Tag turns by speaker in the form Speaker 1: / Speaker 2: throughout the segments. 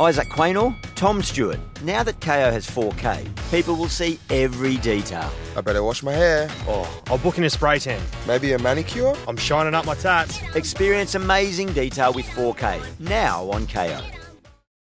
Speaker 1: Isaac Quaynor, Tom Stewart. Now that KO has 4K, people will see every detail.
Speaker 2: I better wash my hair.
Speaker 3: Oh, I'll book in a spray tan.
Speaker 2: Maybe a manicure?
Speaker 3: I'm shining up my tats.
Speaker 1: Experience amazing detail with 4K. Now on KO.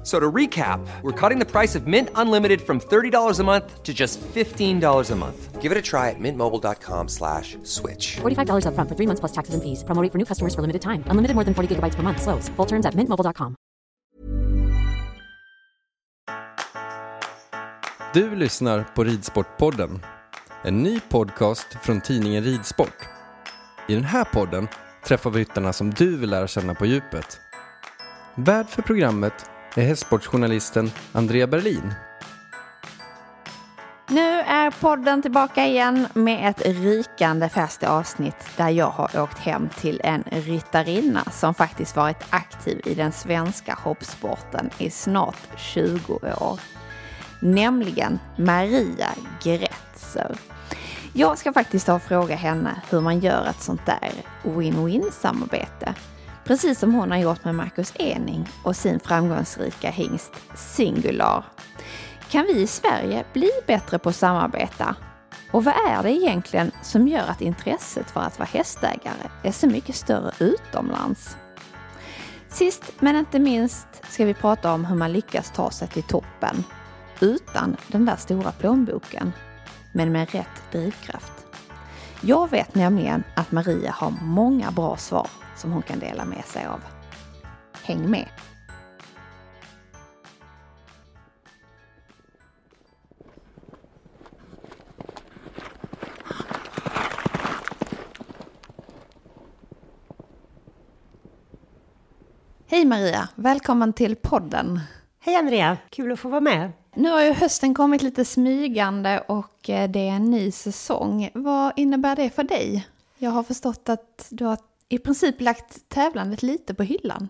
Speaker 4: F- So to recap, we're cutting the price of Mint Unlimited from $30 a month to just $15 a month. Give it a try at mintmobile.com slash switch.
Speaker 5: $45 upfront for three months plus taxes and fees. Promo rate for new customers for limited time. Unlimited more than 40 gigabytes per month. Slows. Full terms at mintmobile.com.
Speaker 6: Du lyssnar på Ridsportpodden, en ny podcast från tidningen Ridsport. I den här podden träffar vi ryttarna som du vill lära känna på djupet. Värd för programmet är hästsportsjournalisten Andrea Berlin.
Speaker 7: Nu är podden tillbaka igen med ett rikande färskt avsnitt där jag har åkt hem till en ryttarinna som faktiskt varit aktiv i den svenska hoppsporten i snart 20 år. Nämligen Maria Gretzer. Jag ska faktiskt ta och fråga henne hur man gör ett sånt där win-win samarbete. Precis som hon har gjort med Marcus Ening och sin framgångsrika hingst Singular. Kan vi i Sverige bli bättre på att samarbeta? Och vad är det egentligen som gör att intresset för att vara hästägare är så mycket större utomlands? Sist men inte minst ska vi prata om hur man lyckas ta sig till toppen utan den där stora plånboken, men med rätt drivkraft. Jag vet nämligen att Maria har många bra svar som hon kan dela med sig av. Häng med! Hej Maria! Välkommen till podden.
Speaker 8: Hej Andrea, kul att få vara med.
Speaker 7: Nu har ju hösten kommit lite smygande och eh, det är en ny säsong. Vad innebär det för dig? Jag har förstått att du har i princip lagt tävlandet lite på hyllan.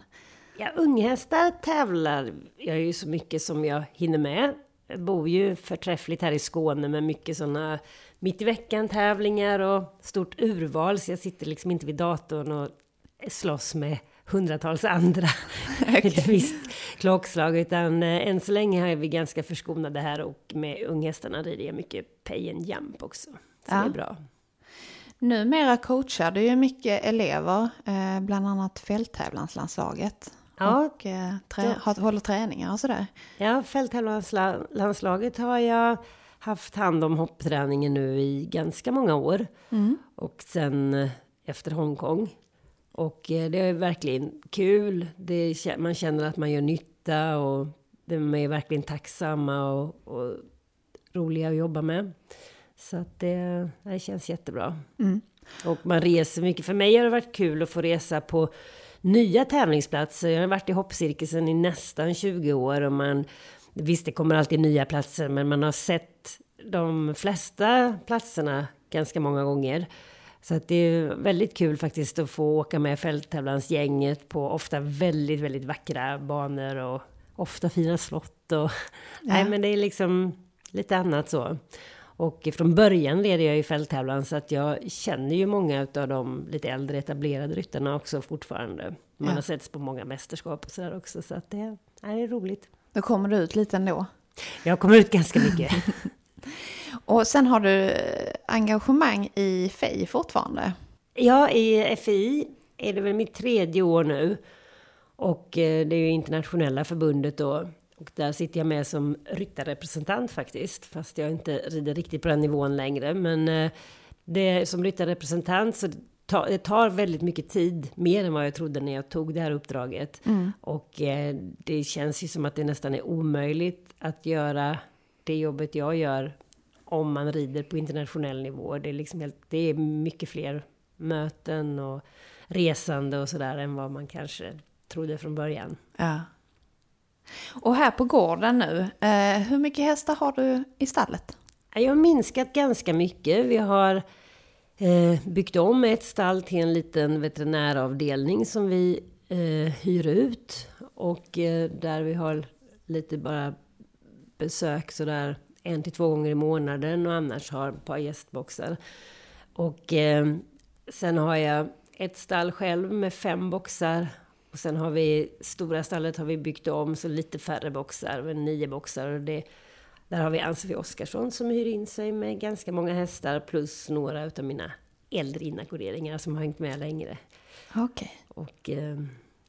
Speaker 8: Ja, unghästar tävlar jag ju så mycket som jag hinner med. Jag bor ju förträffligt här i Skåne med mycket sådana mitt i veckan tävlingar och stort urval så jag sitter liksom inte vid datorn och slåss med hundratals andra okay. ett visst klockslag. Utan eh, än så länge är vi ganska förskonade här och med unghästarna rider jag mycket pay and jump också. Så ja. det är bra.
Speaker 7: Numera coachar du ju mycket elever, eh, bland annat fälttävlanslandslaget. Ja, och eh, trä då. håller träningar och sådär.
Speaker 8: Ja, fälttävlanslandslaget har jag haft hand om hoppträningen nu i ganska många år. Mm. Och sen eh, efter Hongkong. Och det är verkligen kul. Det, man känner att man gör nytta och de är verkligen tacksamma och, och roliga att jobba med. Så att det, det känns jättebra. Mm. Och man reser mycket. För mig har det varit kul att få resa på nya tävlingsplatser. Jag har varit i hoppcirkusen i nästan 20 år och man Visst, det kommer alltid nya platser, men man har sett de flesta platserna ganska många gånger. Så att det är väldigt kul faktiskt att få åka med fälttävlansgänget på ofta väldigt, väldigt vackra banor och ofta fina slott. Och, ja. Nej, men det är liksom lite annat så. Och från början leder jag ju fälttävlan så att jag känner ju många av de lite äldre etablerade ryttarna också fortfarande. Man ja. har setts på många mästerskap och sådär också så att det, det är roligt.
Speaker 7: Då kommer du ut lite ändå?
Speaker 8: Jag kommer ut ganska mycket.
Speaker 7: och sen har du engagemang i FI fortfarande?
Speaker 8: Ja, i FI är det väl mitt tredje år nu. Och eh, det är ju internationella förbundet då. Och där sitter jag med som ryttarrepresentant faktiskt. Fast jag inte rider riktigt på den nivån längre. Men eh, det, som ryttarrepresentant så ta, det tar väldigt mycket tid. Mer än vad jag trodde när jag tog det här uppdraget. Mm. Och eh, det känns ju som att det nästan är omöjligt att göra det jobbet jag gör om man rider på internationell nivå. Det är, liksom helt, det är mycket fler möten och resande och sådär än vad man kanske trodde från början.
Speaker 7: Ja. Och här på gården nu, eh, hur mycket hästar har du i stallet?
Speaker 8: Jag har minskat ganska mycket. Vi har eh, byggt om ett stall till en liten veterinäravdelning som vi eh, hyr ut. Och eh, där vi har lite bara besök sådär en till två gånger i månaden och annars har ett par gästboxar. Och eh, sen har jag ett stall själv med fem boxar. Och sen har vi, stora stallet har vi byggt om, så lite färre boxar, med nio boxar. Och det, där har vi Ann-Sofie Oskarsson som hyr in sig med ganska många hästar, plus några utav mina äldre inackorderingar som har hängt med längre.
Speaker 7: Okej.
Speaker 8: Och eh,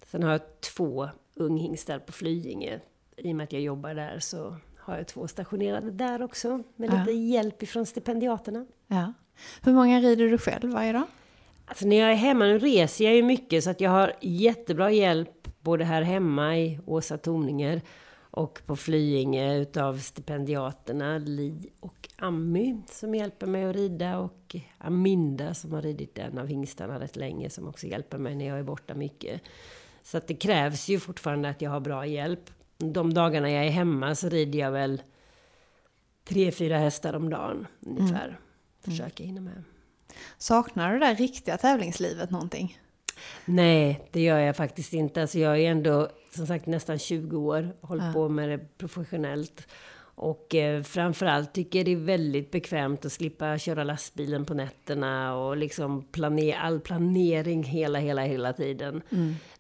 Speaker 8: sen har jag två unghingstar på Flyinge. I och med att jag jobbar där så har jag två stationerade där också. Med
Speaker 7: Ja.
Speaker 8: lite hjälp ifrån stipendiaterna.
Speaker 7: Ja. Hur många rider du själv varje dag?
Speaker 8: Alltså när jag är hemma, nu reser jag ju mycket så att jag har jättebra hjälp både här hemma i Åsa Torninger och på Flyinge utav stipendiaterna Li och Ammy som hjälper mig att rida och Aminda som har ridit en av hingstarna rätt länge som också hjälper mig när jag är borta mycket. Så att det krävs ju fortfarande att jag har bra hjälp. De dagarna jag är hemma så rider jag väl tre, fyra hästar om dagen ungefär. Försöker hinna med.
Speaker 7: Saknar du det där riktiga tävlingslivet någonting?
Speaker 8: Nej, det gör jag faktiskt inte. Alltså jag är ändå, som sagt, nästan 20 år, hållit
Speaker 7: Ja.
Speaker 8: på med det professionellt. Och eh, framförallt tycker jag det är väldigt bekvämt att slippa köra lastbilen på nätterna och liksom planer, all planering hela, hela, hela tiden.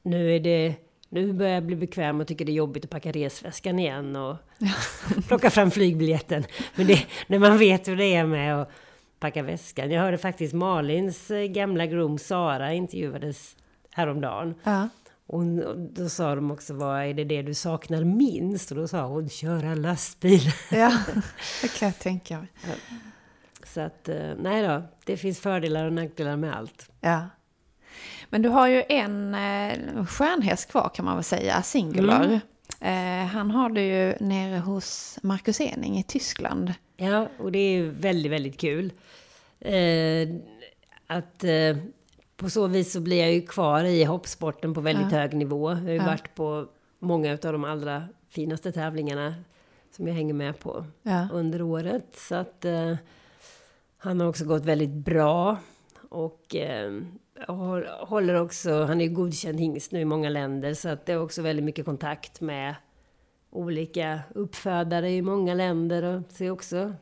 Speaker 8: Nu är det... Nu börjar jag bli bekväm och tycker det är jobbigt att packa resväskan igen och plocka fram flygbiljetten. Men det, när man vet hur det är med att packa väskan. Jag hörde faktiskt Malins eh, gamla groom Sara intervjuades häromdagen.
Speaker 7: Ja.
Speaker 8: Och då sa de också, vad är det det du saknar minst? Och då sa hon, köra lastbil.
Speaker 7: Ja, det kan jag tänka mig.
Speaker 8: Så att, eh, nej då, det finns fördelar och nackdelar med allt.
Speaker 7: Ja. Men du har ju en eh, stjärnhäst kvar kan man väl säga, Singular. Eh, han har du ju nere hos Marcus Ening i Tyskland.
Speaker 8: Ja, och det är väldigt, väldigt kul. Eh, att eh, på så vis så blir jag ju kvar i hoppsporten på väldigt
Speaker 7: Ja.
Speaker 8: hög nivå. Jag har ju
Speaker 7: Ja.
Speaker 8: varit på många av de allra finaste tävlingarna som jag hänger med på
Speaker 7: Ja.
Speaker 8: under året. Så att eh, han har också gått väldigt bra. Och eh, hå- håller också, han är ju godkänd hingst nu i många länder. Så att det är också väldigt mycket kontakt med olika uppfödare i många länder. Och så är också,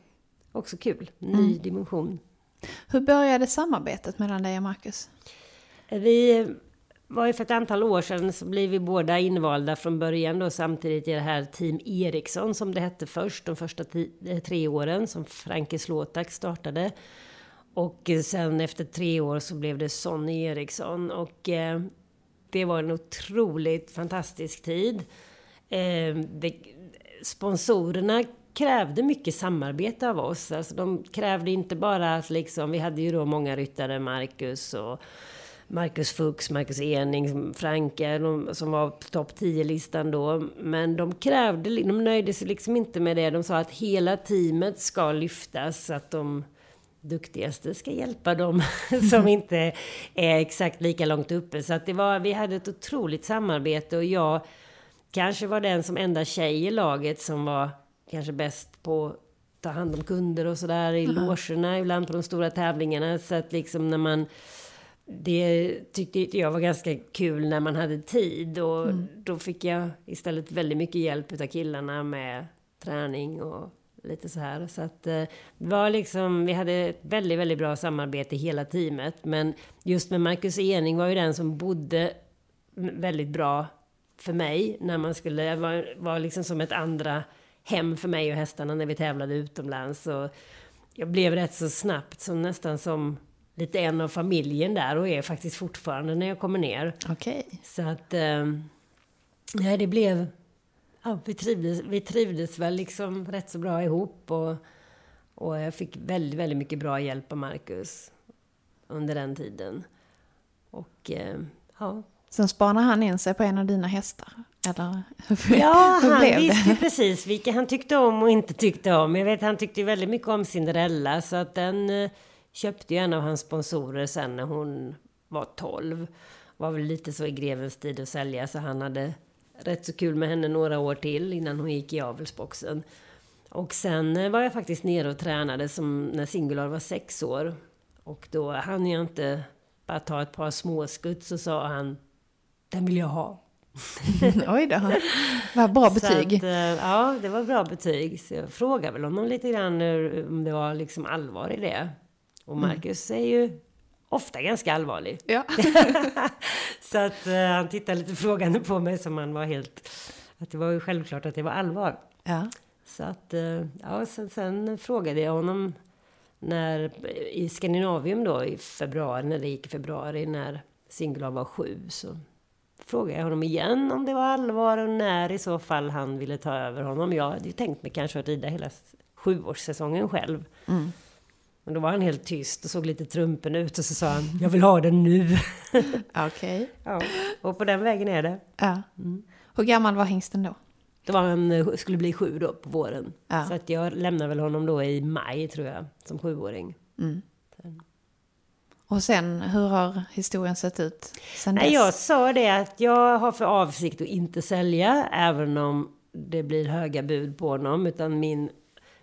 Speaker 8: också kul. Ny dimension.
Speaker 7: Hur började samarbetet mellan dig och Marcus?
Speaker 8: Vi var ju för ett antal år sedan så blev vi båda invalda från början då samtidigt i det här Team Eriksson som det hette först, de första eh, tre åren som Franke Slåtak startade. Och sen efter tre år så blev det Sonny Eriksson och eh, det var en otroligt fantastisk tid. Eh, det, sponsorerna krävde mycket samarbete av oss. Alltså de krävde inte bara att liksom, vi hade ju då många ryttare, Marcus och Marcus Fuchs, Marcus Ening, Franke, de, som var på topp 10-listan då. Men de krävde, de nöjde sig liksom inte med det. De sa att hela teamet ska lyftas, att de duktigaste ska hjälpa dem som inte är exakt lika långt uppe. Så att det var, vi hade ett otroligt samarbete och jag kanske var den som enda tjej i laget som var kanske bäst på att ta hand om kunder och sådär i logerna, ibland på de stora tävlingarna. Så att liksom när man det tyckte jag var ganska kul när man hade tid och då fick jag istället väldigt mycket hjälp av killarna med träning och lite så här. Så att eh, det var liksom, vi hade ett väldigt, väldigt bra samarbete hela teamet. Men just med Marcus Ening var ju den som bodde väldigt bra för mig när man skulle, var, var liksom som ett andra hem för mig och hästarna när vi tävlade utomlands. Och jag blev rätt så snabbt som nästan som lite en av familjen där och är faktiskt fortfarande när jag kommer ner.
Speaker 7: Okej.
Speaker 8: Så att, eh, nej det blev, ja vi trivdes, vi trivdes väl liksom rätt så bra ihop och, och jag fick väldigt, väldigt mycket bra hjälp av Marcus under den tiden. Och eh, ja,
Speaker 7: Sen spanar han in sig på en av dina hästar? Eller hur,
Speaker 8: Ja,
Speaker 7: hur
Speaker 8: han visste precis vilka han tyckte om och inte tyckte om. Jag vet, han tyckte väldigt mycket om Cinderella, så att den eh, köpte ju en av hans sponsorer sen när hon var 12. Var väl lite så i grevens tid att sälja, så han hade rätt så kul med henne några år till innan hon gick i avelsboxen. Och sen eh, var jag faktiskt nere och tränade som när Singular var sex år. Och då hann jag inte bara ta ett par småskutt så sa han Den vill jag ha.
Speaker 7: Oj då. Vad bra betyg.
Speaker 8: Att, eh, ja, det var bra betyg. Så jag frågade väl honom lite grann om det var liksom allvar i det. Och Marcus är ju ofta ganska allvarlig.
Speaker 7: Ja.
Speaker 8: Så att eh, han tittade lite frågande på mig som han var helt... Att det var ju självklart att det var allvar.
Speaker 7: ja.
Speaker 8: Så att, eh, ja, sen, sen frågade jag honom när, i Skandinavium då i februari, när det gick i februari, när Singulav var sju, så frågade jag honom igen om det var allvar och när i så fall han ville ta över honom. Jag hade ju tänkt mig kanske att rida hela sjuårssäsongen själv. Men då var han helt tyst och såg lite trumpen ut och så sa han, jag vill ha den nu.
Speaker 7: Okej.
Speaker 8: ja, och på den vägen är det.
Speaker 7: Ja. Hur gammal var hingsten då?
Speaker 8: Då var han, eh, skulle bli sju då på våren.
Speaker 7: Ja.
Speaker 8: Så att jag lämnade väl honom då i maj tror jag, som sjuåring.
Speaker 7: Och sen, hur har historien sett ut sen dess?
Speaker 8: Jag sa det att jag har för avsikt att inte sälja, även om det blir höga bud på honom. Utan min,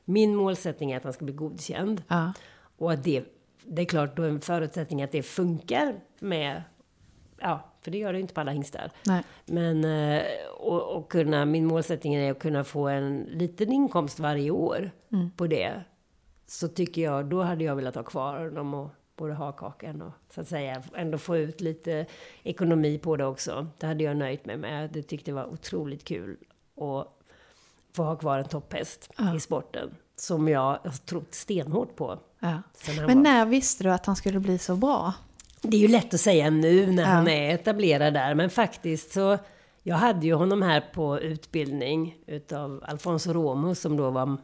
Speaker 8: min målsättning är att han ska bli godkänd.
Speaker 7: Ja.
Speaker 8: Och att det, det är klart då en förutsättning att det funkar med, ja, för det gör det ju inte på alla hingstar.
Speaker 7: Nej.
Speaker 8: Men, eh, och, och kunna, min målsättning är att kunna få en liten inkomst varje år på det. Så tycker jag, då hade jag velat ha kvar dem och både ha kakan och så att säga ändå få ut lite ekonomi på det också. Det hade jag nöjt mig med. Det tyckte det var otroligt kul att få ha kvar en topphäst i sporten. Som jag har trott stenhårt på.
Speaker 7: Ja. Men
Speaker 8: var-
Speaker 7: när visste du att han skulle bli så bra?
Speaker 8: det är ju lätt att säga nu när
Speaker 7: Ja.
Speaker 8: han är etablerad där, men faktiskt så... Jag hade ju honom här på utbildning utav Alfonso Romo som då var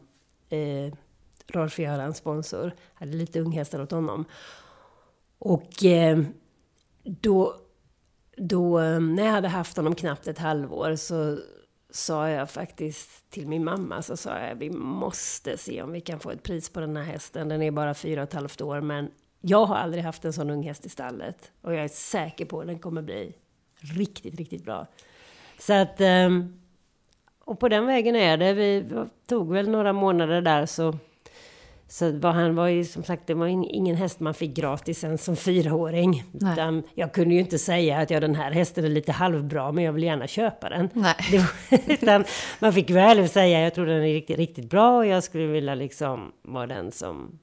Speaker 8: eh, Rolf Görans sponsor. Hade lite unghästar åt honom. Och eh, då, då, eh, när jag hade haft honom knappt ett halvår så sa jag faktiskt till min mamma, så sa jag vi måste se om vi kan få ett pris på den här hästen. Den är bara fyra och ett halvt år, men jag har aldrig haft en sån ung häst i stallet. Och jag är säker på att den kommer bli riktigt, riktigt bra. Så att... Eh, och på den vägen är det. Vi tog väl några månader där så... Så var han var ju som sagt, det var in- ingen häst man fick gratis ens som fyraåring. Utan jag kunde ju inte säga att ja, den här hästen är lite halvbra, men jag vill gärna köpa den.
Speaker 7: Nej.
Speaker 8: Var, utan man fick väl säga, jag tror den är riktigt, riktigt bra och jag skulle vilja liksom vara den som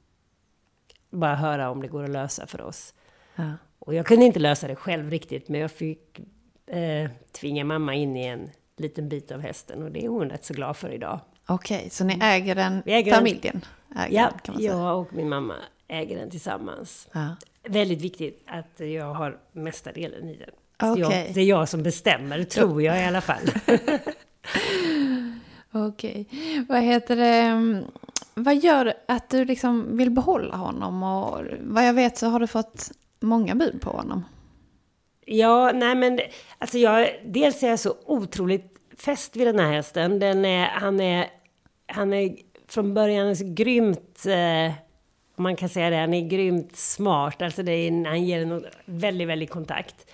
Speaker 8: bara höra om det går att lösa för oss.
Speaker 7: Ja.
Speaker 8: Och jag kunde inte lösa det själv riktigt, men jag fick eh, tvinga mamma in i en liten bit av hästen och det är hon rätt så glad för idag.
Speaker 7: Okej, så ni äger den,
Speaker 8: Mm. Äger den.
Speaker 7: Äger
Speaker 8: Ja,
Speaker 7: den, kan
Speaker 8: jag och min mamma äger den tillsammans.
Speaker 7: Ja.
Speaker 8: Väldigt viktigt att jag har mesta delen i den.
Speaker 7: Okej.
Speaker 8: jag, det är jag som bestämmer, tror jag i alla fall.
Speaker 7: Okej. Vad heter det? mm, Vad gör att du liksom vill behålla honom? Och vad jag vet så har du fått många bud på honom.
Speaker 8: Ja, nej men alltså jag, dels är jag så otroligt fäst vid den här hästen. Den är, han, är, han är från början grymt, eh, om man kan säga det, han är grymt smart. Alltså det är, han ger en väldigt, väldigt kontakt.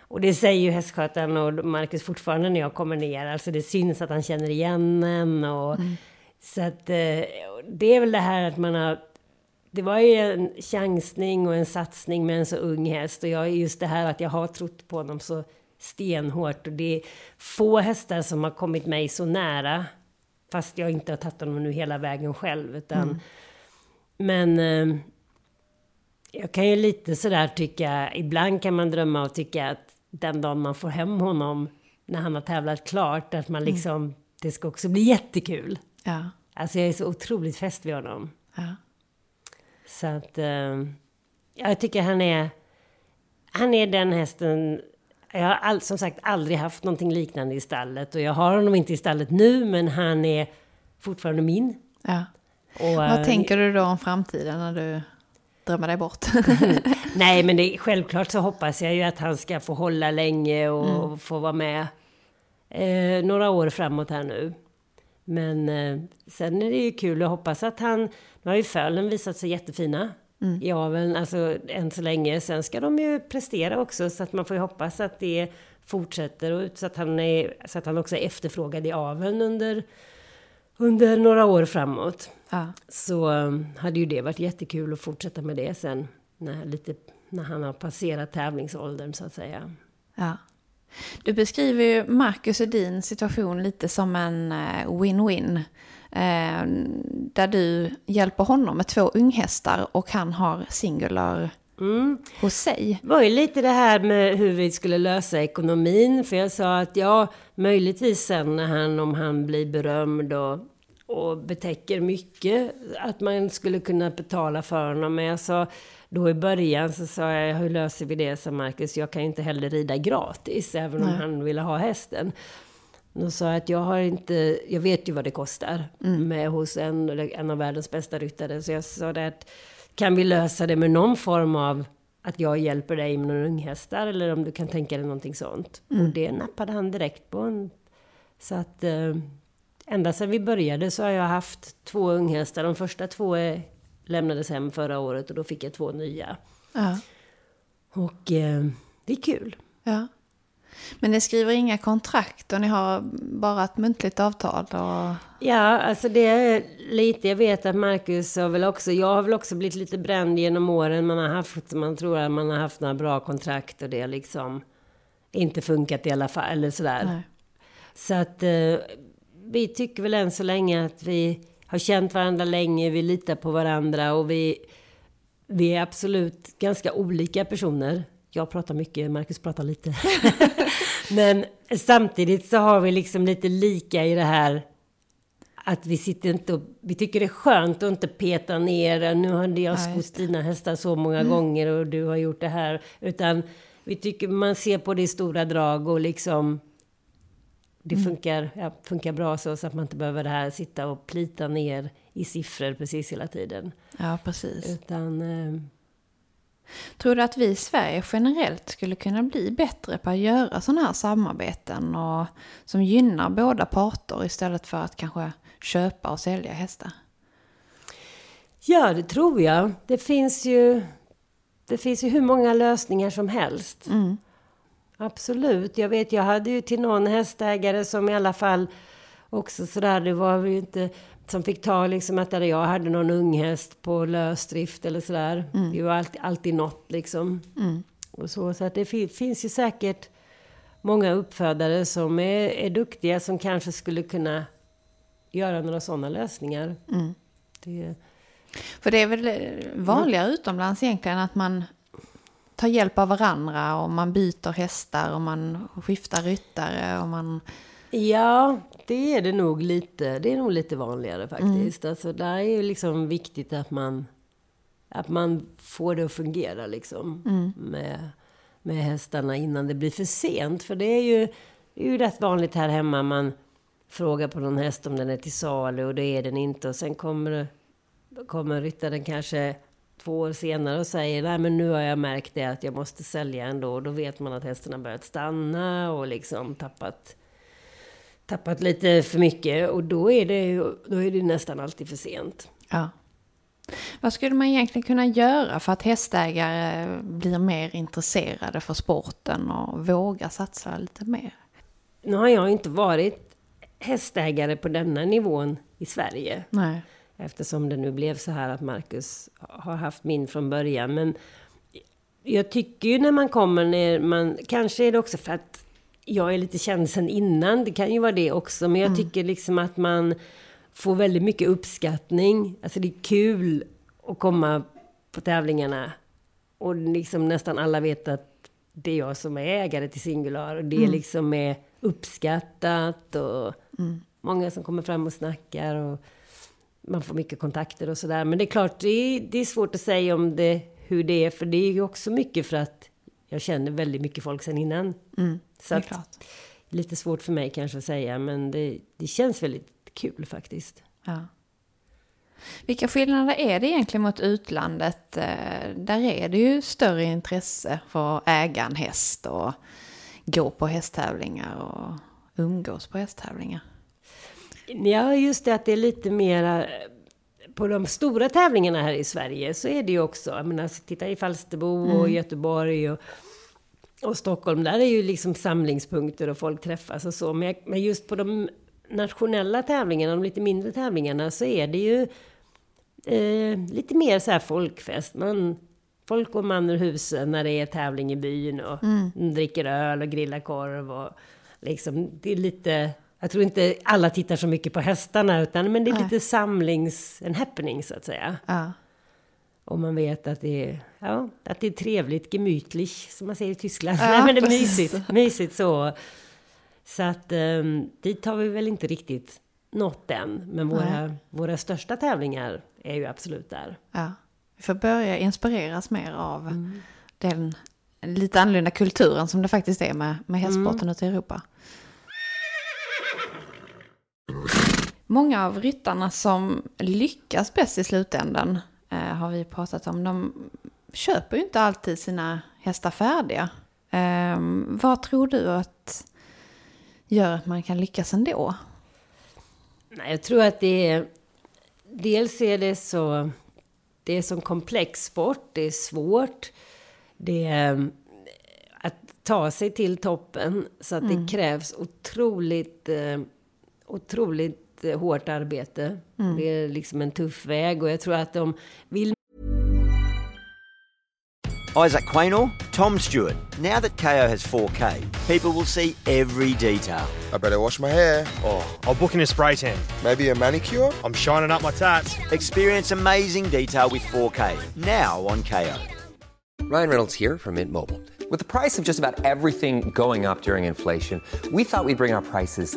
Speaker 8: Och det säger ju hästskötaren och Marcus fortfarande när jag kommer ner. Alltså det syns att han känner igen en. Och, Så att eh, det är väl det här att man har det var ju en chansning och en satsning med en så ung häst. Och jag, just det här att jag har trott på honom så stenhårt. Och det är få hästar som har kommit mig så nära. Fast jag inte har tagit honom nu hela vägen själv. Utan, Men eh, jag kan ju lite sådär tycka, ibland kan man drömma och tycka att den dagen man får hem honom, när han har tävlat klart, att man liksom, det ska också bli jättekul.
Speaker 7: Ja.
Speaker 8: Alltså jag är så otroligt fäst vid honom.
Speaker 7: ja.
Speaker 8: Så att eh, jag tycker han är, han är den hästen, jag har all, som sagt aldrig haft någonting liknande i stallet och jag har honom inte i stallet nu men han är fortfarande min.
Speaker 7: ja.
Speaker 8: Och, eh,
Speaker 7: Vad tänker du då om framtiden när du drömmer dig bort?
Speaker 8: Nej men det, självklart så hoppas jag ju att han ska få hålla länge och få vara med eh, några år framåt här nu. Men eh, sen är det ju kul att hoppas att han, nu har ju fölen visat sig jättefina. I aveln, alltså än så länge. Sen ska de ju prestera också så att man får ju hoppas att det fortsätter och så att han, är, så att han också är efterfrågad i aveln under, under några år framåt.
Speaker 7: ja.
Speaker 8: Så um, hade ju det varit jättekul att fortsätta med det sen. När, lite, när han har passerat tävlingsåldern så att säga.
Speaker 7: ja. Du beskriver ju Marcus Edins situation lite som en eh, win-win. Eh, där du hjälper honom med två unghästar och han har singular hos sig.
Speaker 8: Det var ju lite det här med hur vi skulle lösa ekonomin. För jag sa att ja, möjligtvis sen när han, om han blir berömd och, och betäcker mycket, att man skulle kunna betala för honom. Men jag sa, då i början så sa jag, hur löser vi det? sa Marcus, jag kan ju inte heller rida gratis, även om han ville ha hästen. Då sa att jag har inte, jag vet ju vad det kostar med hos en, en av världens bästa ryttare. Så jag sa det att, kan vi lösa det med någon form av att jag hjälper dig med några unghästar eller om du kan tänka dig någonting sånt. Och det nappade han direkt på. Så att eh, ända sedan vi började så har jag haft två unghästar. De första två lämnades hem förra året och då fick jag två nya.
Speaker 7: Ja.
Speaker 8: Och eh, det är kul.
Speaker 7: ja. Men ni skriver inga kontrakt och ni har bara ett muntligt avtal? Och...
Speaker 8: Ja, alltså det är lite, jag vet att Marcus har väl också, jag har väl också blivit lite bränd genom åren. Man har haft, man tror att man har haft några bra kontrakt och det liksom inte funkat i alla fall, eller sådär.
Speaker 7: Nej.
Speaker 8: Så att eh, vi tycker väl än så länge att vi har känt varandra länge, vi litar på varandra och vi, vi är absolut ganska olika personer. Jag pratar mycket, Marcus pratar lite. Men samtidigt så har vi liksom lite lika i det här att vi sitter inte och, vi tycker det är skönt att inte peta ner, nu hade jag
Speaker 7: Ja,
Speaker 8: skott dina hästar så många gånger och du har gjort det här. Utan vi tycker man ser på det i stora drag och liksom det funkar, ja, funkar bra så, så att man inte behöver det här sitta och plita ner i siffror precis hela tiden.
Speaker 7: Ja, precis.
Speaker 8: Utan, eh,
Speaker 7: Tror du att vi i Sverige generellt skulle kunna bli bättre på att göra sådana här samarbeten och som gynnar båda parter istället för att kanske köpa och sälja hästar?
Speaker 8: ja, det tror jag. Det finns ju, det finns ju hur många lösningar som helst. Absolut. Jag vet, jag hade ju till någon hästägare som i alla fall också sådär, det var ju inte som fick ta liksom att jag hade någon unghäst på lösdrift eller sådär. Det var alltid, alltid något liksom. Och så, så att det fi- finns ju säkert många uppfödare som är, är duktiga som kanske skulle kunna göra några sådana lösningar. Det,
Speaker 7: För det är väl eh, vanligare utomlands egentligen att man tar hjälp av varandra och man byter hästar och man skiftar ryttare och man...
Speaker 8: Ja, det är det nog lite. Det är nog lite vanligare faktiskt. Alltså, där är ju liksom viktigt att man, att man får det att fungera liksom. Med, med hästarna innan det blir för sent. För det är ju, det är ju rätt vanligt här hemma. Man frågar på någon häst om den är till salu och det är den inte. Och sen kommer, kommer ryttaren kanske två år senare och säger nej men nu har jag märkt det att jag måste sälja ändå. Och då vet man att hästen har börjat stanna och liksom tappat tappat lite för mycket och då är det, då är det nästan alltid för sent.
Speaker 7: Ja. Vad skulle man egentligen kunna göra för att hästägare blir mer intresserade för sporten och vågar satsa lite mer?
Speaker 8: Nu har jag inte varit hästägare på denna nivån i Sverige.
Speaker 7: Nej.
Speaker 8: Eftersom det nu blev så här att Marcus har haft min från början. Men jag tycker ju när man kommer ner, man, kanske är det också för att jag är lite känd sen innan, det kan ju vara det också. Men jag tycker liksom att man får väldigt mycket uppskattning. Alltså det är kul att komma på tävlingarna. Och liksom nästan alla vet att det är jag som är ägare till Singular. Och det liksom är uppskattat och många som kommer fram och snackar. Och man får mycket kontakter och sådär. Men det är klart, det är, det är svårt att säga om det, hur det är. För det är ju också mycket för att jag känner väldigt mycket folk sen innan. Så att, lite svårt för mig kanske att säga. Men det, det känns väldigt kul faktiskt.
Speaker 7: Ja. Vilka skillnader är det egentligen mot utlandet? Eh, Där är det ju större intresse för att äga en häst och gå på hästtävlingar och umgås på hästtävlingar.
Speaker 8: Ja, just det att det är lite mera... På de stora tävlingarna här i Sverige så är det ju också, jag menar, titta i Falsterbo och Göteborg och, och Stockholm, där är ju liksom samlingspunkter och folk träffas och så. Men, jag- men just på de nationella tävlingarna, de lite mindre tävlingarna, så är det ju eh, lite mer så här folkfest. Man folk går man ur husen när det är tävling i byn och dricker öl och grillar korv och liksom, det är lite... Jag tror inte alla tittar så mycket på hästarna, utan men det är
Speaker 7: Nej.
Speaker 8: lite samlings... En happening, så att säga.
Speaker 7: Ja.
Speaker 8: Och man vet att det är, ja, att det är trevligt, gemütlich, som man säger i Tyskland.
Speaker 7: Ja,
Speaker 8: Nej, men det är
Speaker 7: precis.
Speaker 8: mysigt, mysigt så. Så att um, dit har vi väl inte riktigt nått än. Men våra, våra största tävlingar är ju absolut där.
Speaker 7: Ja. Vi får börja inspireras mer av den lite annorlunda kulturen som det faktiskt är med, med hästsporten ute i Europa. Många av ryttarna som lyckas bäst i slutändan eh, har vi pratat om. De köper ju inte alltid sina hästar färdiga. Eh, vad tror du att gör att man kan lyckas ändå?
Speaker 8: Nej, jag tror att det är... Dels är det så... Det är så komplex sport, det är svårt. Det är eh, att ta sig till toppen. Så att det krävs otroligt, eh, otroligt hårt arbete. Mm. Det är liksom en tuff väg och jag tror att de vill
Speaker 1: Isaac Quaynor, Tom Stewart. Now that KO has 4K, people will see every detail.
Speaker 2: I better wash my hair.
Speaker 3: Oh, I'll book in a spray tan.
Speaker 2: Maybe a manicure?
Speaker 3: I'm shining up my tats.
Speaker 1: Experience amazing detail with 4K now on KO.
Speaker 4: Ryan Reynolds here from Mint Mobile. With the price of just about everything going up during inflation, we thought we'd bring our prices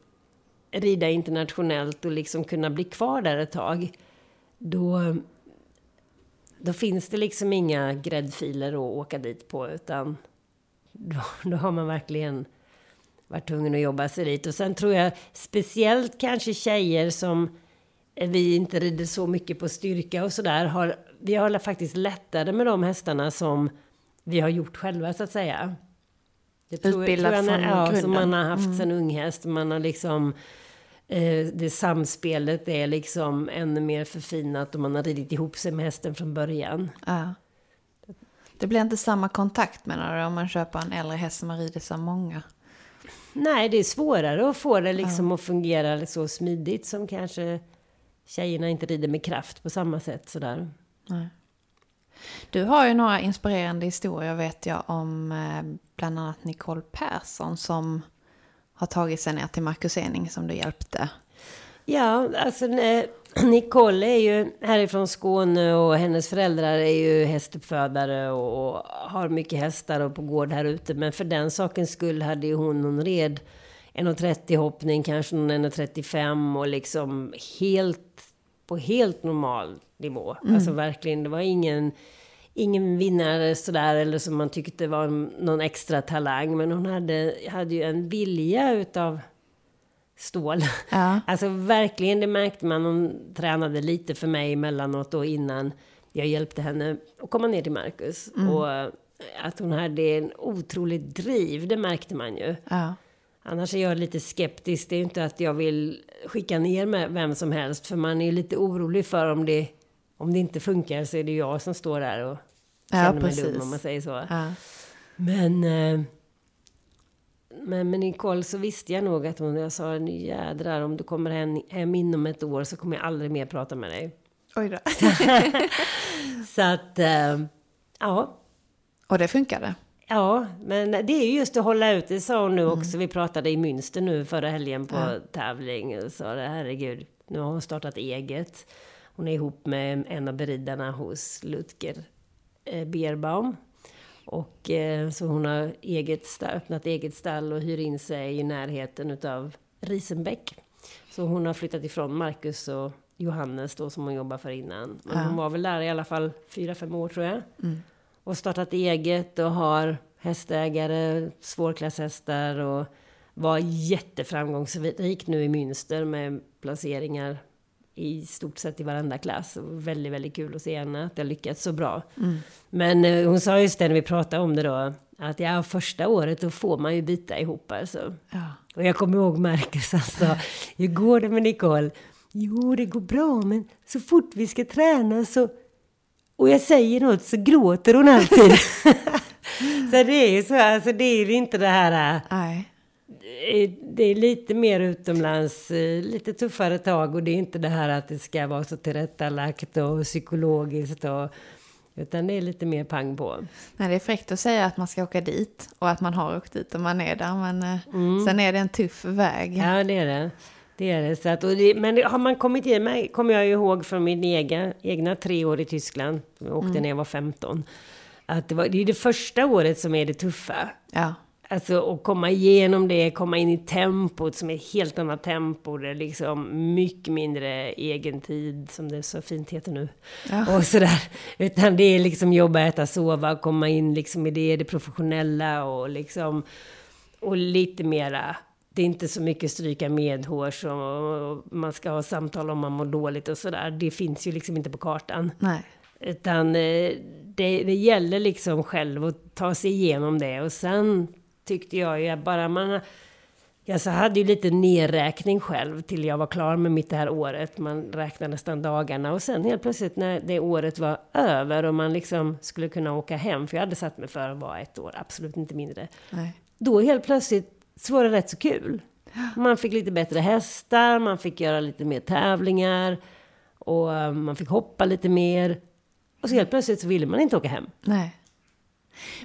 Speaker 8: rida internationellt och liksom kunna bli kvar där ett tag, då, då finns det liksom inga gräddfiler att åka dit på, utan då, då har man verkligen varit tvungen att jobba sig dit. Och sen tror jag speciellt kanske tjejer som vi inte rider så mycket på styrka och sådär, har, vi har faktiskt lättare med de hästarna som vi har gjort själva så att säga. Det
Speaker 7: Utbildat
Speaker 8: jag,
Speaker 7: från
Speaker 8: ja, som man har haft sen ung häst. Man har liksom... Eh, det samspelet är liksom ännu mer förfinat och man har ridit ihop sig med hästen från början.
Speaker 7: Ja. Det blir inte samma kontakt menar du om man köper en äldre häst som har ridit så många?
Speaker 8: Nej, det är svårare att få det liksom att fungera så smidigt som kanske tjejerna inte rider med kraft på samma sätt sådär.
Speaker 7: Du har ju några inspirerande historier vet jag om eh, bland annat Nicole Persson som har tagit sig ner till Marcus Ening som du hjälpte.
Speaker 8: Ja, alltså eh, Nicole är ju härifrån Skåne och hennes föräldrar är ju hästuppfödare och, och har mycket hästar och på gård här ute. Men för den sakens skull hade ju hon, hon red 1,30 hoppning, kanske någon 1,35 och liksom helt, på helt normal nivå. Alltså verkligen, det var ingen, ingen vinnare sådär eller som man tyckte var någon extra talang. Men hon hade, hade ju en vilja utav stål.
Speaker 7: Ja.
Speaker 8: Alltså verkligen, det märkte man. Hon tränade lite för mig emellanåt då innan jag hjälpte henne att komma ner till Marcus. Och att hon hade en otrolig driv, det märkte man ju.
Speaker 7: Ja.
Speaker 8: Annars är jag lite skeptisk. Det är ju inte att jag vill skicka ner med vem som helst. För man är lite orolig för om det, om det inte funkar så är det jag som står där och
Speaker 7: Ja,
Speaker 8: känner mig
Speaker 7: precis.
Speaker 8: dum om man säger så.
Speaker 7: Ja.
Speaker 8: Men, eh, men med Nicole så visste jag nog att hon, jag sa nu jädrar om du kommer hem, hem inom ett år så kommer jag aldrig mer prata med dig.
Speaker 7: Oj då.
Speaker 8: Så att, eh, ja.
Speaker 7: Och det funkade?
Speaker 8: Ja, men det är ju just att hålla ut. Det sa hon nu också. Vi pratade i Münster nu förra helgen på tävling. Och sa det, herregud, nu har hon startat eget. Hon är ihop med en av beridarna hos Lutger eh, Bierbaum. Och eh, så hon har eget sta- öppnat eget stall och hyr in sig i närheten utav Risenbäck. Så hon har flyttat ifrån Marcus och Johannes då som hon jobbar för innan. Men hon var väl där i alla fall fyra, fem år tror jag. Och startat eget och har hästägare, svårklasshästar och var jätteframgångsrik nu i Münster med placeringar i stort sett i varenda klass. Och väldigt, väldigt kul att se henne, att det har lyckats så bra. Men eh, hon sa just det när vi pratade om det då, att ja, första året då får man ju bita ihop alltså.
Speaker 7: Ja.
Speaker 8: Och jag kommer ihåg Marcus, alltså, hur går det med Nicole? Jo, det går bra, men så fort vi ska träna så... Och jag säger något så gråter hon alltid. så det är ju så, alltså det är inte det här... äh,
Speaker 7: Nej.
Speaker 8: Det är lite mer utomlands, eh, lite tuffare tag och det är inte det här att det ska vara så tillrättalagt och psykologiskt och... Utan det är lite mer pang på.
Speaker 7: Nej, det är fräckt att säga att man ska åka dit och att man har åkt dit och man är där. Men eh,
Speaker 8: Mm.
Speaker 7: sen är det en tuff väg.
Speaker 8: Ja, det är det. Det är det. Så att, och det men det, har man kommit in med, kommer jag ihåg från min egen, egna tre år i Tyskland, jag åkte när jag var 15, att det, var, det är det första året som är det tuffa.
Speaker 7: Ja.
Speaker 8: Alltså att komma igenom det, komma in i tempot som är ett helt annat tempo. Det är liksom mycket mindre egen tid, som det så fint heter nu.
Speaker 7: Ja.
Speaker 8: Och sådär. Utan det är liksom jobba, äta, sova, komma in liksom i det, det professionella och liksom... Och lite mera... Det är inte så mycket stryka medhårs och man ska ha samtal om man mår dåligt och sådär. Det finns ju liksom inte på kartan.
Speaker 7: Nej.
Speaker 8: Utan eh, det, det gäller liksom själv att ta sig igenom det. Och sen tyckte jag ju bara man... Jag så hade ju lite nedräkning själv till jag var klar med mitt det här året. Man räknar nästan dagarna. Och sen helt plötsligt när det året var över och man liksom skulle kunna åka hem. För jag hade satt mig för att vara ett år, absolut inte mindre.
Speaker 7: Nej.
Speaker 8: Då helt plötsligt så var det rätt så kul. Man fick lite bättre hästar, man fick göra lite mer tävlingar. Och eh, man fick hoppa lite mer. Och så helt plötsligt så ville man inte åka hem.
Speaker 7: Nej.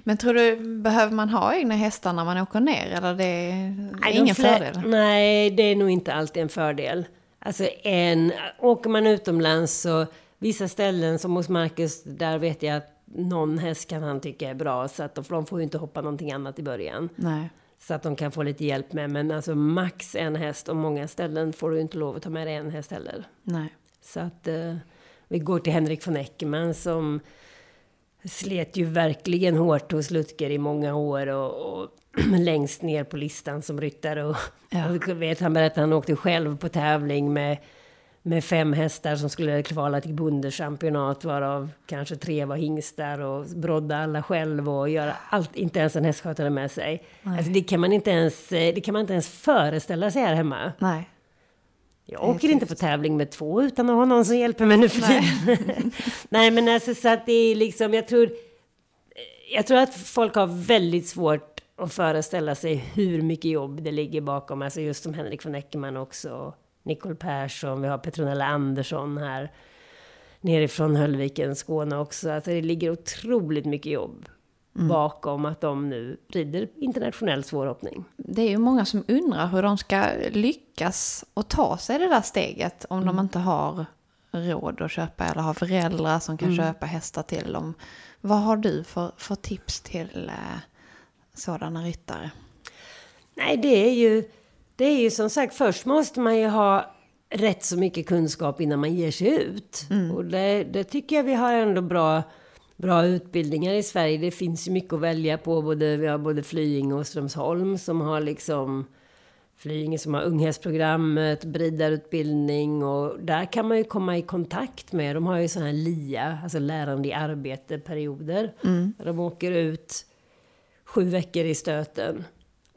Speaker 7: Men tror du, behöver man ha egna hästar när man åker ner? Eller det är
Speaker 8: Nej,
Speaker 7: ingen fördel?
Speaker 8: Nej, det är nog inte alltid en fördel. Alltså en, åker man utomlands så vissa ställen som hos Marcus, där vet jag att någon häst kan han tycka är bra. Så att de, för de får ju inte hoppa någonting annat i början.
Speaker 7: Nej.
Speaker 8: Så att de kan få lite hjälp med. Men alltså max en häst och många ställen får du inte lov att ta med dig en häst heller.
Speaker 7: Nej.
Speaker 8: Så att eh, vi går till Henrik von Eckermann som slet ju verkligen hårt hos Lutger i många år och, och längst ner på listan som ryttare. Och,
Speaker 7: Ja.
Speaker 8: och vet, han berättade att han åkte själv på tävling med, med fem hästar som skulle kvala till bondechampionat varav kanske tre var hingstar och brodda alla själv och göra allt, inte ens en hästskötare med sig. Alltså det kan man inte ens, eh, det kan man inte ens föreställa sig här hemma.
Speaker 7: Nej.
Speaker 8: Jag åker inte på tävling med två utan att ha någon som hjälper mig nu för tiden. Nej men alltså så att det är liksom, jag tror, jag tror att folk har väldigt svårt att föreställa sig hur mycket jobb det ligger bakom. Alltså just som Henrik von Eckermann också, Nicole Persson, vi har Petronella Andersson här nerifrån Höllviken, Skåne också. Alltså det ligger otroligt mycket jobb bakom att de nu rider internationell svårhoppning.
Speaker 7: Det är ju många som undrar hur de ska lyckas och ta sig det där steget om
Speaker 8: Mm.
Speaker 7: de inte har råd att köpa eller har föräldrar som kan
Speaker 8: Mm.
Speaker 7: köpa hästar till dem. Vad har du för, för tips till eh, sådana ryttare?
Speaker 8: Nej, det är ju, det är ju som sagt, först måste man ju ha rätt så mycket kunskap innan man ger sig ut. Och det, det tycker jag vi har ändå bra, bra utbildningar i Sverige. Det finns ju mycket att välja på. Både, vi har både Flyinge och Strömsholm som har liksom Flyinge som har unghästprogrammet, bridarutbildning och där kan man ju komma i kontakt med, de har ju sådana här LIA, alltså lärande i arbete-perioder. Där de åker ut sju veckor i stöten.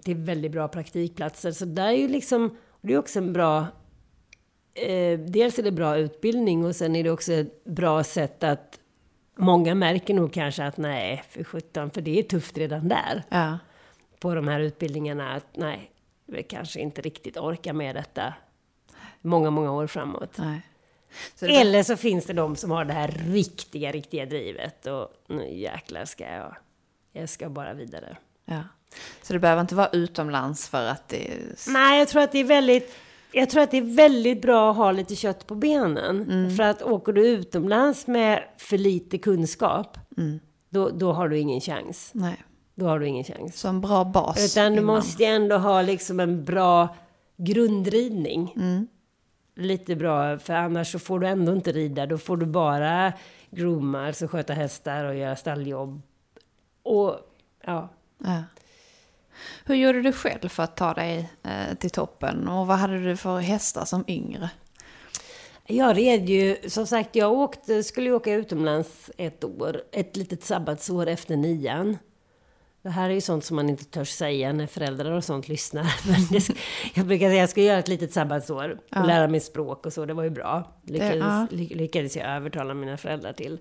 Speaker 8: Det är väldigt bra praktikplatser. Så där är ju liksom, det är också en bra... Eh, dels är det bra utbildning och sen är det också ett bra sätt att... Många märker nog kanske att nej, för 17, för det är tufft redan där.
Speaker 7: Ja.
Speaker 8: På de här utbildningarna att nej, vi kanske inte riktigt orkar med detta många, många år framåt.
Speaker 7: Nej. Så
Speaker 8: Eller så finns det de som har det här riktiga, riktiga drivet och nu jäklar ska jag... Jag ska bara vidare.
Speaker 7: ja. så det behöver inte vara utomlands för att det...
Speaker 8: Nej, jag tror att det är väldigt... Jag tror att det är väldigt bra att ha lite kött på benen. För att åker du utomlands med för lite kunskap, då, då har du ingen chans.
Speaker 7: Nej.
Speaker 8: Då har du ingen chans.
Speaker 7: Så en bra bas.
Speaker 8: Utan du
Speaker 7: innan.
Speaker 8: måste ju ändå ha liksom en bra grundridning. Lite bra, för annars så får du ändå inte rida. Då får du bara grooma, alltså sköta hästar och göra stalljobb. Och ja,
Speaker 7: Ja. Hur gjorde du själv för att ta dig eh, till toppen? Och vad hade du för hästar som yngre?
Speaker 8: Jag red ju, som sagt, jag åkte, skulle ju åka utomlands ett år. Ett litet sabbatsår efter nian. Det här är ju sånt som man inte törs säga när föräldrar och sånt lyssnar. Men det, jag brukar säga att jag ska göra ett litet sabbatsår och
Speaker 7: Ja.
Speaker 8: lära mig språk och så. Det var ju bra. Lyckades,
Speaker 7: ja.
Speaker 8: ly- lyckades jag övertala mina föräldrar till.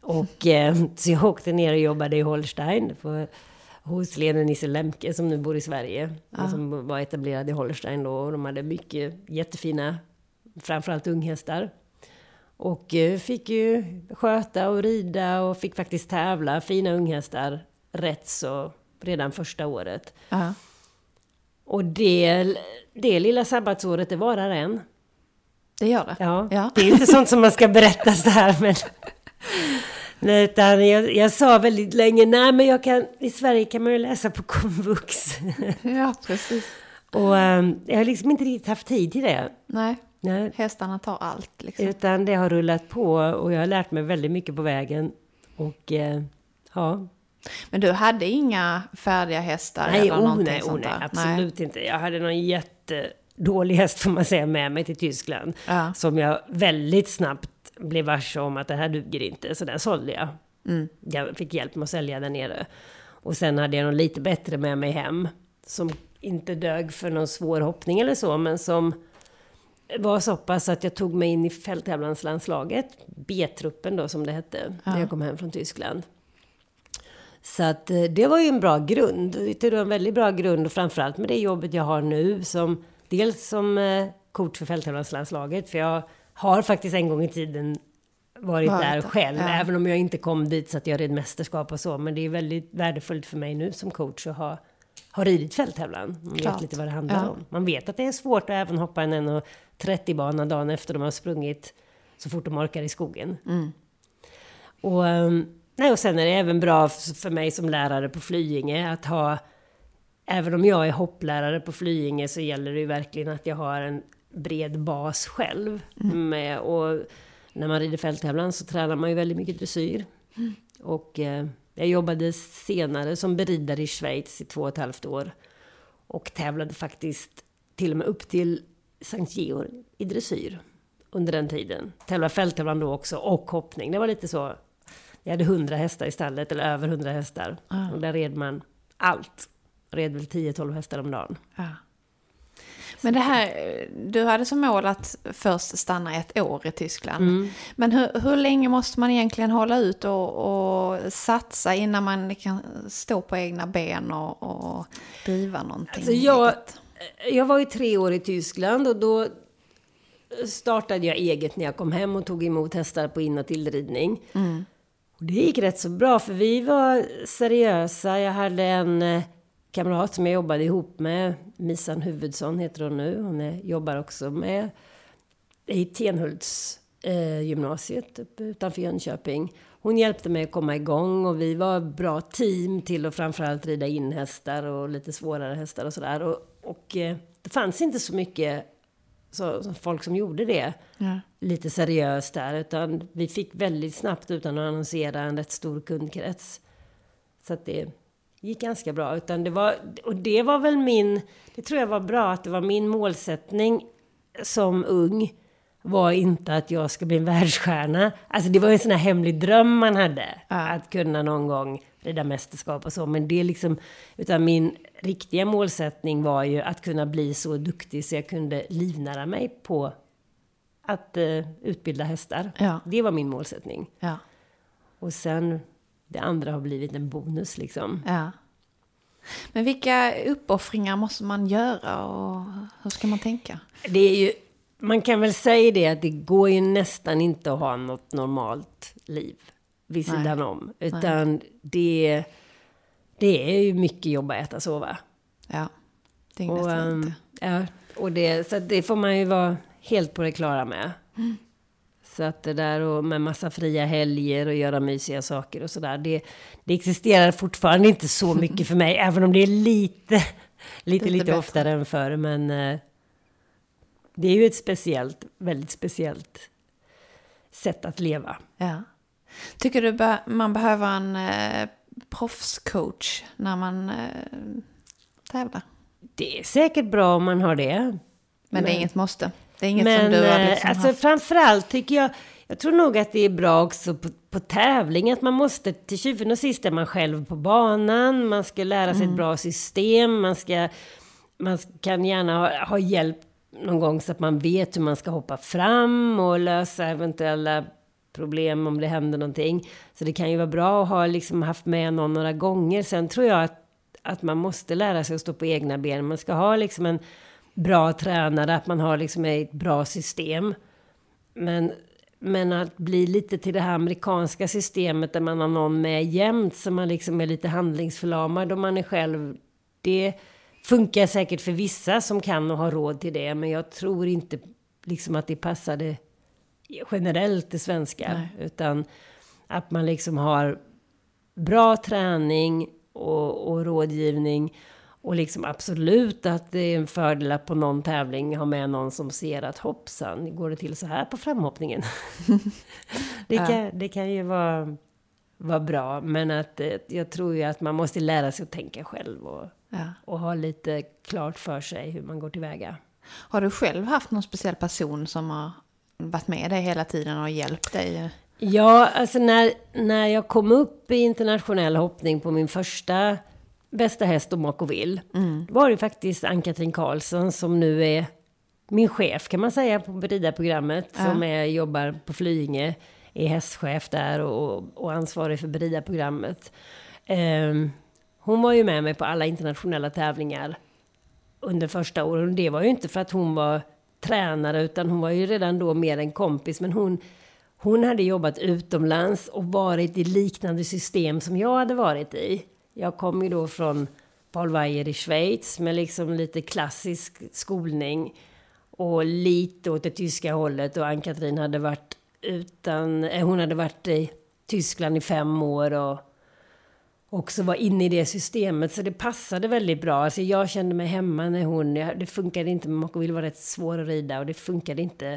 Speaker 8: Och eh, så jag åkte ner och jobbade i Holstein. På, hos Lene Nisse Lemke som nu bor i Sverige. Och som var etablerad i Holstein då. Och de hade mycket jättefina, framförallt unghästar. Och eh, fick ju sköta och rida och fick faktiskt tävla. Fina unghästar rätt så redan första året.
Speaker 7: Ja.
Speaker 8: Och det, det lilla sabbatsåret, det varar än.
Speaker 7: Det gör det?
Speaker 8: Ja,
Speaker 7: Ja.
Speaker 8: det är inte sånt som man ska berätta så här men... Nej, utan jag, jag sa väldigt länge, nej men jag kan, i Sverige kan man ju läsa på komvux.
Speaker 7: Ja, precis.
Speaker 8: och ehm, jag har liksom inte riktigt haft tid till det.
Speaker 7: Nej,
Speaker 8: Nej.
Speaker 7: hästarna tar allt liksom.
Speaker 8: Utan det har rullat på och jag har lärt mig väldigt mycket på vägen. Och eh, ja,
Speaker 7: Men du hade inga färdiga hästar
Speaker 8: nej,
Speaker 7: eller
Speaker 8: oh, nej, oh, nej, absolut inte. Jag hade någon jättedålig häst får man säga med mig till Tyskland.
Speaker 7: Ja.
Speaker 8: Som jag väldigt snabbt blev varse om att det här duger inte, så den sålde jag.
Speaker 7: Mm.
Speaker 8: Jag fick hjälp med att sälja där nere. Och sen hade jag någon lite bättre med mig hem. Som inte dög för någon svår hoppning eller så, men som var så pass att jag tog mig in i fälttävlanslandslaget. B-truppen då som det hette, när jag kom hem från Tyskland. Så att eh, det var ju en bra grund. Det var en väldigt bra grund och framförallt med det jobbet jag har nu som dels som eh, coach för fälttävlanslandslaget för jag har faktiskt en gång i tiden varit
Speaker 7: Varit
Speaker 8: där själv,
Speaker 7: ja.
Speaker 8: även om jag inte kom dit så att jag red mästerskap och så. Men det är väldigt värdefullt för mig nu som coach att ha, ha ridit fälttävlan. Man vet lite vad det handlar
Speaker 7: Ja.
Speaker 8: om. Man vet att det är svårt att även hoppa en 1.30-bana dagen efter de har sprungit så fort de orkar i skogen. Och, ehm, nej, och sen är det även bra för mig som lärare på Flyinge att ha... Även om jag är hopplärare på Flyinge så gäller det ju verkligen att jag har en bred bas själv. Med, och när man rider fälttävlan så tränar man ju väldigt mycket dressyr. Och eh, jag jobbade senare som beridare i Schweiz i två och ett halvt år. Och tävlade faktiskt till och med upp till Sankt Georg i dressyr under den tiden. Tävlade fälttävlan då också och hoppning. Det var lite så. Jag hade 100 hästar i stallet, eller över 100 hästar. Och där red man allt. Red väl 10-12 hästar om dagen.
Speaker 7: Ja. Men det här, du hade som mål att först stanna ett år i Tyskland.
Speaker 8: Mm.
Speaker 7: Men hur, hur länge måste man egentligen hålla ut och, och satsa innan man kan stå på egna ben och, och driva någonting
Speaker 8: Alltså jag, jag var ju tre år i Tyskland och då startade jag eget när jag kom hem och tog emot hästar på in och tillridning. Och det gick rätt så bra för vi var seriösa. Jag hade en eh, kamrat som jag jobbade ihop med, Misan Huvudsson heter hon nu. Hon är, jobbar också med i Tenhults eh, gymnasiet utanför Jönköping. Hon hjälpte mig att komma igång och vi var bra team till att framförallt rida in hästar och lite svårare hästar och sådär. Och, och eh, det fanns inte så mycket så, så folk som gjorde det
Speaker 7: Ja.
Speaker 8: lite seriöst där. Utan vi fick väldigt snabbt utan att annonsera en rätt stor kundkrets. Så att det gick ganska bra. Utan det var, och det var väl min, det tror jag var bra att det var min målsättning som ung var inte att jag ska bli en världsstjärna. Alltså det var en sån här hemlig dröm man hade. Att kunna någon gång rida mästerskap och så. Men det liksom, utan min riktiga målsättning var ju att kunna bli så duktig så jag kunde livnära mig på att eh, utbilda hästar.
Speaker 7: Ja.
Speaker 8: Det var min målsättning.
Speaker 7: Ja.
Speaker 8: Och sen, det andra har blivit en bonus liksom.
Speaker 7: ja. Men vilka uppoffringar måste man göra och hur ska man tänka?
Speaker 8: Det är ju, man kan väl säga det att det går ju nästan inte att ha något normalt liv vid
Speaker 7: Nej.
Speaker 8: sidan om. Utan det, det är ju mycket jobb att äta och sova.
Speaker 7: Ja, dygnet
Speaker 8: Och,
Speaker 7: runt.
Speaker 8: ehm, ja, och det, så det får man ju vara helt på det klara med. Så att det där och med massa fria helger och göra mysiga saker och sådär. Det, det existerar fortfarande inte så mycket för mig. även om det är lite, lite,
Speaker 7: Lite
Speaker 8: lite,
Speaker 7: bättre.
Speaker 8: oftare än förr. Men eh, det är ju ett speciellt, väldigt speciellt sätt att leva.
Speaker 7: Ja. Tycker du be- man behöver en eh, proffscoach när man eh, tävlar?
Speaker 8: Det är säkert bra om man har det.
Speaker 7: Men det är inget måste? Det är inget
Speaker 8: Men
Speaker 7: som du har
Speaker 8: eh,
Speaker 7: liksom
Speaker 8: alltså,
Speaker 7: haft.
Speaker 8: framförallt tycker jag, jag tror nog att det är bra också på, på tävling, att man måste, till syvende och sist är man själv på banan, man ska lära sig
Speaker 7: Mm.
Speaker 8: ett bra system, man ska, man kan gärna ha, ha hjälp någon gång så att man vet hur man ska hoppa fram och lösa eventuella problem om det händer någonting. Så det kan ju vara bra att ha liksom haft med någon några gånger. Sen tror jag att, att man måste lära sig att stå på egna ben. Man ska ha liksom en bra tränare, att man har liksom ett bra system. Men, men att bli lite till det här amerikanska systemet där man har någon med jämt, så man liksom är lite handlingsförlamad om man är själv. Det funkar säkert för vissa som kan och har råd till det, men jag tror inte liksom att det passade generellt det svenska.
Speaker 7: Nej.
Speaker 8: Utan att man liksom har bra träning och, och rådgivning. Och liksom absolut att det är en fördel att på någon tävling ha med någon som ser att hoppsan, går det till så här på framhoppningen? det, kan, det kan ju vara, vara bra, men att eh, jag tror ju att man måste lära sig att tänka själv och,
Speaker 7: Ja.
Speaker 8: och ha lite klart för sig hur man går tillväga.
Speaker 7: Har du själv haft någon speciell person som har varit med dig hela tiden och hjälpt dig?
Speaker 8: Ja, alltså när, när jag kom upp i internationell hoppning på min första bästa häst, Omako Vill, då var det faktiskt Ann-Katrin Karlsson som nu är min chef kan man säga på Berida-programmet, som är, jobbar på Flyinge, är hästchef där och, och ansvarig för Berida-programmet. Ehm, hon var ju med mig på alla internationella tävlingar under första åren. Och det var ju inte för att hon var tränare, utan hon var ju redan då mer en kompis. Men hon, hon hade jobbat utomlands och varit i liknande system som jag hade varit i. Jag kom ju då från Paul Weyer i Schweiz med liksom lite klassisk skolning och lite åt det tyska hållet. Och Ann-Katrin hade varit utan, eh, hon hade varit i Tyskland i fem år och också var inne i det systemet. Så det passade väldigt bra. Alltså jag kände mig hemma när hon... Det funkade inte. Mockoville var rätt svår att rida och det funkade inte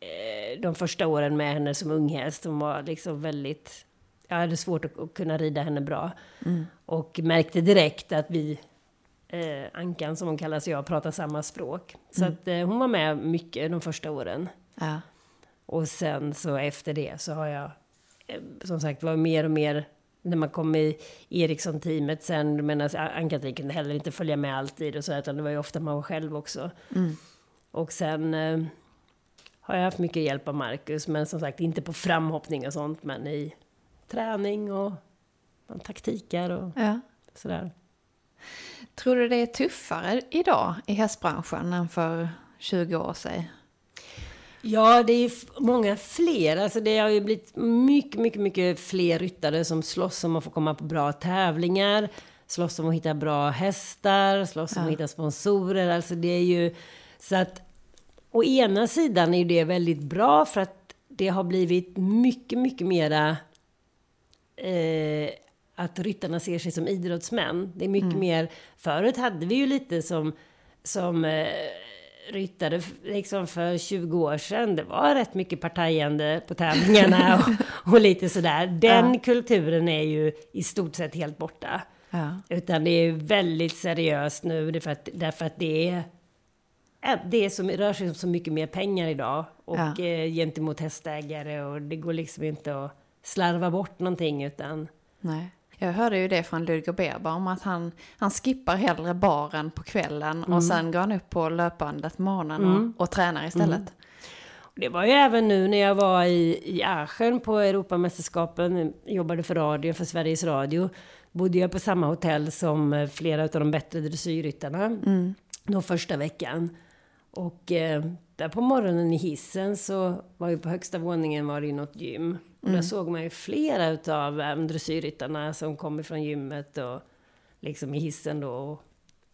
Speaker 8: eh, de första åren med henne som unghäst. Hon var liksom väldigt... Jag hade svårt att, att kunna rida henne bra. Och märkte direkt att vi, eh, Ankan som hon kallas jag, pratar samma språk. Så att eh, hon var med mycket de första åren.
Speaker 7: Ja.
Speaker 8: Och sen så efter det så har jag eh, som sagt var mer och mer när man kom i Ericsson-teamet sen, alltså, Ann-Katrin kunde heller inte följa med alltid och så, utan det var ju ofta man var själv också. Och sen eh, har jag haft mycket hjälp av Marcus, men som sagt inte på framhoppning och sånt, men i träning och, taktiker och
Speaker 7: Ja.
Speaker 8: sådär.
Speaker 7: Tror du det är tuffare idag i hästbranschen än för 20 år sedan?
Speaker 8: Ja, det är många fler. Alltså det har ju blivit mycket, mycket, mycket fler ryttare som slåss om att få komma på bra tävlingar. Slåss om att hitta bra hästar, slåss om att hitta sponsorer. Alltså det är ju... Så att... Å ena sidan är ju det väldigt bra för att det har blivit mycket, mycket mera... Eh, att ryttarna ser sig som idrottsmän. Det är mycket mer... Förut hade vi ju lite som... som eh, ryttare liksom för 20 år sedan. Det var rätt mycket partajande på tävlingarna och, och lite sådär. Den kulturen är ju i stort sett helt borta.
Speaker 7: Ja.
Speaker 8: Utan det är väldigt seriöst nu därför att, därför att det är Ja, det är som, rör sig om så mycket mer pengar idag och
Speaker 7: Ja.
Speaker 8: eh, gentemot hästägare och det går liksom inte att slarva bort någonting utan
Speaker 7: Nej. Jag hörde ju det från Ludger om att han, han skippar hellre baren på kvällen och sen går han upp på löpbandet på morgonen och, och tränar istället.
Speaker 8: Det var ju även nu när jag var i, i Aachen på Europamästerskapen, jobbade för radio, för Sveriges Radio. Bodde jag på samma hotell som eh, flera av de bättre dressyrryttarna. Då första veckan. Och eh, där på morgonen i hissen så var ju på högsta våningen var det ju något gym. Och där såg man ju flera utav eh, dressyrryttarna som kom ifrån gymmet och liksom i hissen då. Och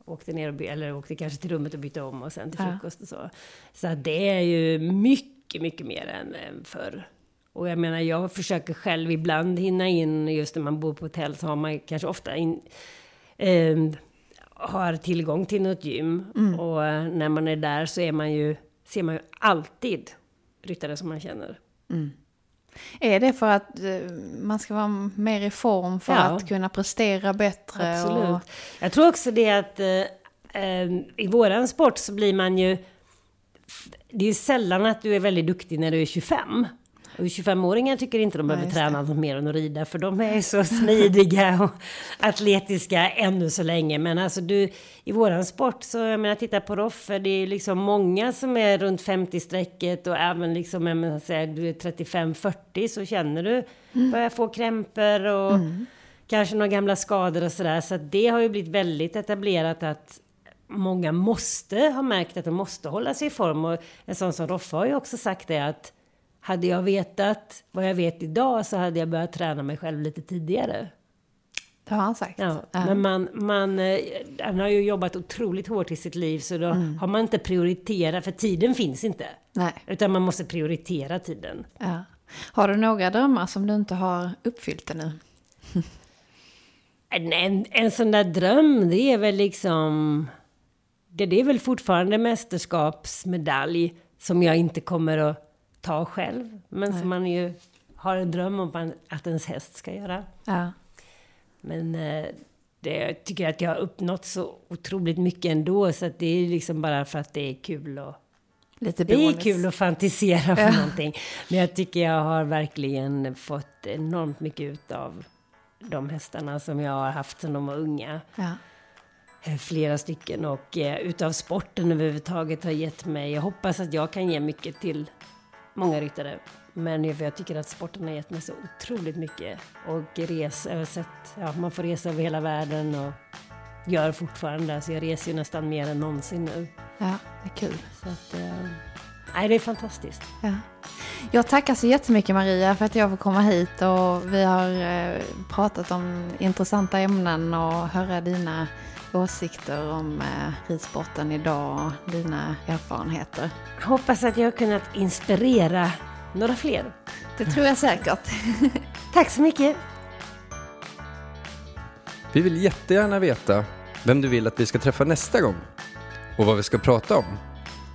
Speaker 8: åkte ner och eller åkte kanske till rummet och bytte om och sen till frukost och så. Så det är ju mycket, mycket mer än, än förr. Och jag menar, jag försöker själv ibland hinna in, just när man bor på hotell så har man kanske ofta in, eh, har tillgång till något gym. Och eh, när man är där så är man ju, ser man ju alltid ryttare som man känner.
Speaker 7: Är det för att eh, man ska vara mer i form för
Speaker 8: Ja.
Speaker 7: att kunna prestera bättre?
Speaker 8: Absolut.
Speaker 7: Och,
Speaker 8: Jag tror också det att eh, eh, i våran sport så blir man ju... det är sällan att du är väldigt duktig när du är 25. Och 25-åringar tycker inte de behöver
Speaker 7: det.
Speaker 8: träna något mer än att rida, för de är så smidiga och atletiska ännu så länge. Men alltså du, i våran sport så, jag menar, titta på Roffe, det är liksom många som är runt 50-strecket och även liksom, jag menar, säga, du är 35-40 så känner du, börjar få krämpor och kanske några gamla skador och sådär. Så att det har ju blivit väldigt etablerat att många måste ha märkt att de måste hålla sig i form. Och en sån som Roffe har ju också sagt det att hade jag vetat vad jag vet idag så hade jag börjat träna mig själv lite tidigare.
Speaker 7: Det har han sagt.
Speaker 8: Ja, Men man, man, eh, han har ju jobbat otroligt hårt i sitt liv så då har man inte prioriterat, för tiden finns inte.
Speaker 7: Nej.
Speaker 8: Utan man måste prioritera tiden.
Speaker 7: Ja. Har du några drömmar som du inte har uppfyllt ännu?
Speaker 8: En, en, en sån där dröm, det är väl liksom... Det, det är väl fortfarande mästerskapsmedalj som jag inte kommer att ta själv. Men som man ju har en dröm om att- ens häst ska göra.
Speaker 7: Ja.
Speaker 8: Men eh, det, jag tycker att jag har uppnått så otroligt mycket ändå. Så att det är liksom bara för att det är kul och
Speaker 7: Lite
Speaker 8: det är kul att fantisera om någonting. Men jag tycker jag har verkligen fått enormt mycket ut av de hästarna som jag har haft sedan de var unga.
Speaker 7: Ja.
Speaker 8: Eh, Flera stycken och eh, utav sporten överhuvudtaget har gett mig, jag hoppas att jag kan ge mycket till många ryttare. Men jag, jag tycker att sporten har gett mig så otroligt mycket. Och har sett, ja, man får resa över hela världen och gör fortfarande. Så jag reser ju nästan mer än någonsin nu.
Speaker 7: ja, det är kul.
Speaker 8: Så att, eh, nej, det är fantastiskt.
Speaker 7: Ja. Jag tackar så jättemycket Maria för att jag får komma hit och vi har eh, pratat om intressanta ämnen och höra dina åsikter om eh, ridsporten idag och dina erfarenheter.
Speaker 8: Hoppas att jag har kunnat inspirera några fler.
Speaker 7: Det tror jag säkert.
Speaker 8: Tack så mycket!
Speaker 6: Vi vill jättegärna veta vem du vill att vi ska träffa nästa gång och vad vi ska prata om.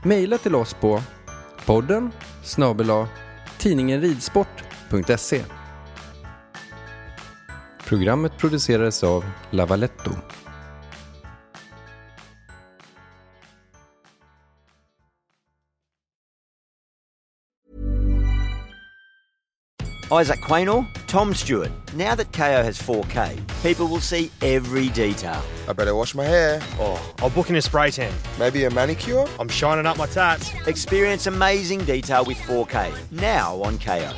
Speaker 6: Maila till oss på podden snabel-a tidningenridsport.se Programmet producerades av Lavaletto.
Speaker 1: Isaac Quaynor, Tom Stewart. Now that KO has 4K, people will see every detail.
Speaker 2: I better wash my hair.
Speaker 3: Oh, I'll book in a spray tan.
Speaker 2: Maybe a manicure?
Speaker 3: I'm shining up my tats.
Speaker 1: Experience amazing detail with 4K now on KO.